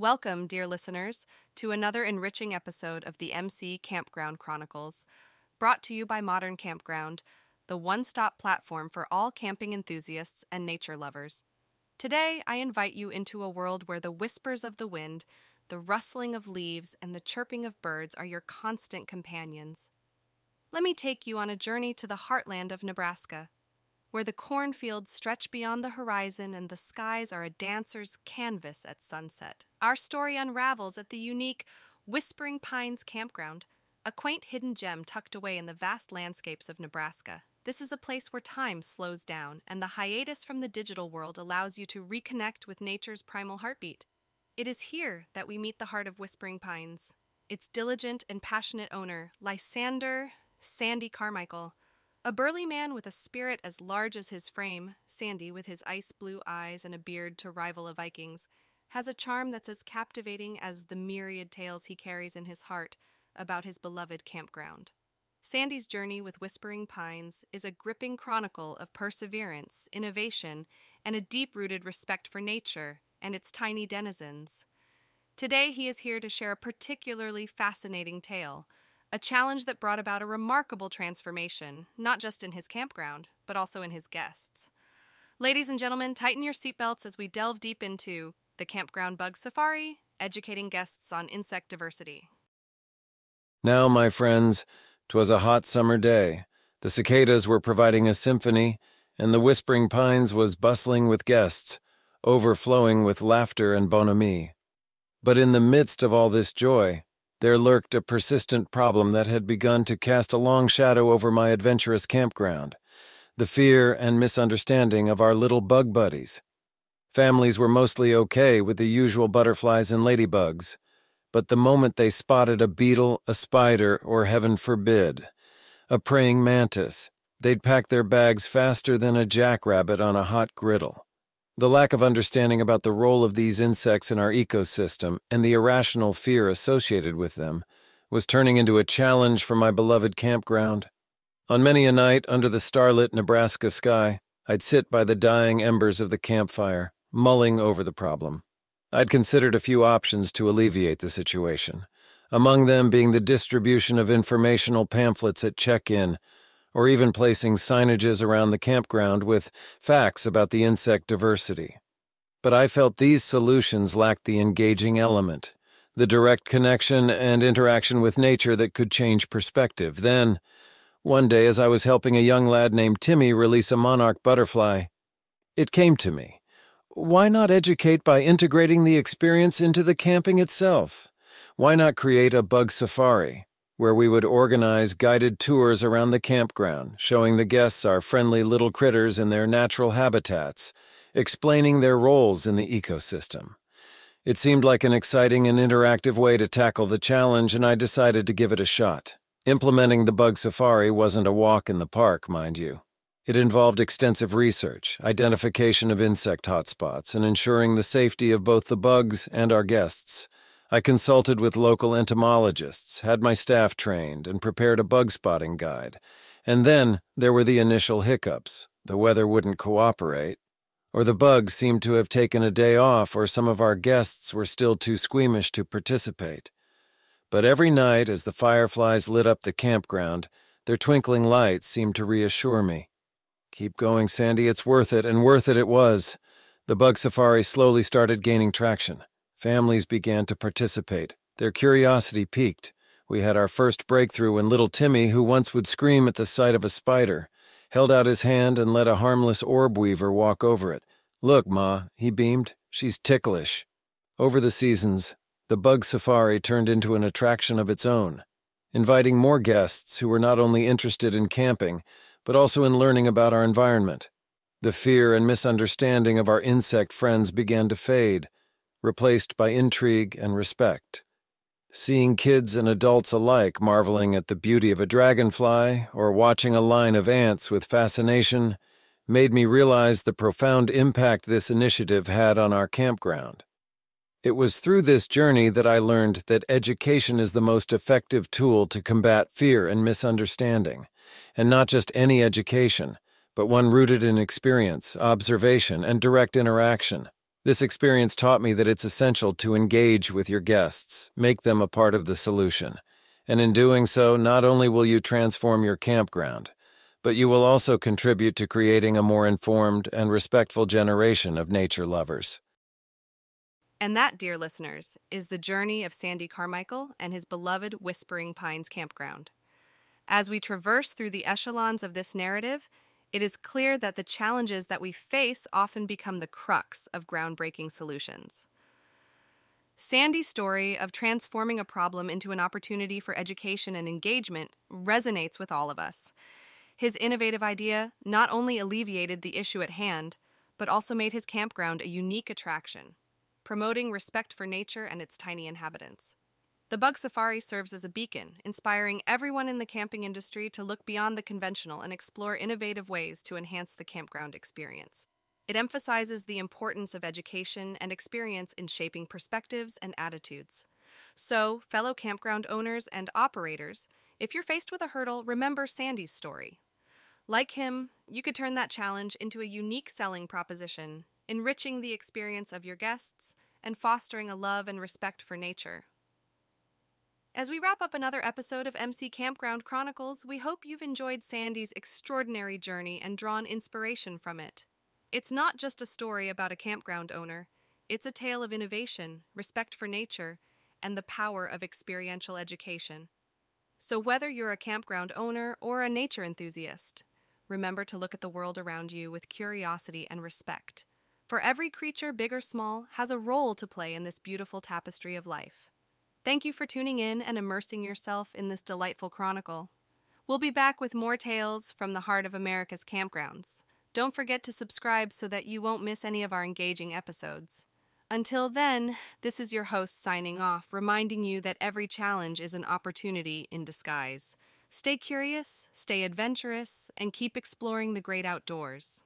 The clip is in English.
Welcome, dear listeners, to another enriching episode of the MC Campground Chronicles, brought to you by Modern Campground, the one stop platform for all camping enthusiasts and nature lovers. Today, I invite you into a world where the whispers of the wind, the rustling of leaves, and the chirping of birds are your constant companions. Let me take you on a journey to the heartland of Nebraska where the cornfields stretch beyond the horizon and the skies are a dancer's canvas at sunset. Our story unravels at the unique Whispering Pines Campground, a quaint hidden gem tucked away in the vast landscapes of Nebraska. This is a place where time slows down, and the hiatus from the digital world allows you to reconnect with nature's primal heartbeat. It is here that we meet the heart of Whispering Pines. Its diligent and passionate owner, Lysander Sandy Carmichael, a burly man with a spirit as large as his frame, Sandy, with his ice blue eyes and a beard to rival a Viking's, has a charm that's as captivating as the myriad tales he carries in his heart about his beloved campground. Sandy's journey with Whispering Pines is a gripping chronicle of perseverance, innovation, and a deep rooted respect for nature and its tiny denizens. Today, he is here to share a particularly fascinating tale a challenge that brought about a remarkable transformation, not just in his campground, but also in his guests. Ladies and gentlemen, tighten your seatbelts as we delve deep into the Campground Bug Safari, educating guests on insect diversity. Now, my friends, 'twas a hot summer day. The cicadas were providing a symphony, and the whispering pines was bustling with guests, overflowing with laughter and bonhomie. But in the midst of all this joy, there lurked a persistent problem that had begun to cast a long shadow over my adventurous campground the fear and misunderstanding of our little bug buddies. Families were mostly okay with the usual butterflies and ladybugs, but the moment they spotted a beetle, a spider, or heaven forbid, a praying mantis, they'd pack their bags faster than a jackrabbit on a hot griddle. The lack of understanding about the role of these insects in our ecosystem and the irrational fear associated with them was turning into a challenge for my beloved campground. On many a night under the starlit Nebraska sky, I'd sit by the dying embers of the campfire, mulling over the problem. I'd considered a few options to alleviate the situation, among them being the distribution of informational pamphlets at check in or even placing signages around the campground with facts about the insect diversity. But I felt these solutions lacked the engaging element, the direct connection and interaction with nature that could change perspective. Then, one day, as I was helping a young lad named Timmy release a monarch butterfly, it came to me. Why not educate by integrating the experience into the camping itself? Why not create a bug safari? Where we would organize guided tours around the campground, showing the guests our friendly little critters in their natural habitats, explaining their roles in the ecosystem. It seemed like an exciting and interactive way to tackle the challenge, and I decided to give it a shot. Implementing the bug safari wasn't a walk in the park, mind you. It involved extensive research, identification of insect hotspots, and ensuring the safety of both the bugs and our guests. I consulted with local entomologists, had my staff trained, and prepared a bug spotting guide. And then there were the initial hiccups. The weather wouldn't cooperate, or the bugs seemed to have taken a day off, or some of our guests were still too squeamish to participate. But every night, as the fireflies lit up the campground, their twinkling lights seemed to reassure me. Keep going, Sandy, it's worth it, and worth it it was. The bug safari slowly started gaining traction. Families began to participate. Their curiosity piqued. We had our first breakthrough when little Timmy, who once would scream at the sight of a spider, held out his hand and let a harmless orb weaver walk over it. Look, Ma, he beamed. She's ticklish. Over the seasons, the bug safari turned into an attraction of its own, inviting more guests who were not only interested in camping, but also in learning about our environment. The fear and misunderstanding of our insect friends began to fade replaced by intrigue and respect. Seeing kids and adults alike marveling at the beauty of a dragonfly or watching a line of ants with fascination made me realize the profound impact this initiative had on our campground. It was through this journey that I learned that education is the most effective tool to combat fear and misunderstanding, and not just any education, but one rooted in experience, observation, and direct interaction. This experience taught me that it's essential to engage with your guests, make them a part of the solution. And in doing so, not only will you transform your campground, but you will also contribute to creating a more informed and respectful generation of nature lovers. And that, dear listeners, is the journey of Sandy Carmichael and his beloved Whispering Pines campground. As we traverse through the echelons of this narrative, it is clear that the challenges that we face often become the crux of groundbreaking solutions. Sandy's story of transforming a problem into an opportunity for education and engagement resonates with all of us. His innovative idea not only alleviated the issue at hand, but also made his campground a unique attraction promoting respect for nature and its tiny inhabitants. The Bug Safari serves as a beacon, inspiring everyone in the camping industry to look beyond the conventional and explore innovative ways to enhance the campground experience. It emphasizes the importance of education and experience in shaping perspectives and attitudes. So, fellow campground owners and operators, if you're faced with a hurdle, remember Sandy's story. Like him, you could turn that challenge into a unique selling proposition enriching the experience of your guests, and fostering a love and respect for nature. As we wrap up another episode of MC Campground Chronicles, we hope you've enjoyed Sandy's extraordinary journey and drawn inspiration from it. It's not just a story about a campground owner, it's a tale of innovation, respect for nature, and the power of experiential education. So, whether you're a campground owner or a nature enthusiast, remember to look at the world around you with curiosity and respect. For every creature, big or small, has a role to play in this beautiful tapestry of life. Thank you for tuning in and immersing yourself in this delightful chronicle. We'll be back with more tales from the heart of America's campgrounds. Don't forget to subscribe so that you won't miss any of our engaging episodes. Until then, this is your host signing off, reminding you that every challenge is an opportunity in disguise. Stay curious, stay adventurous, and keep exploring the great outdoors.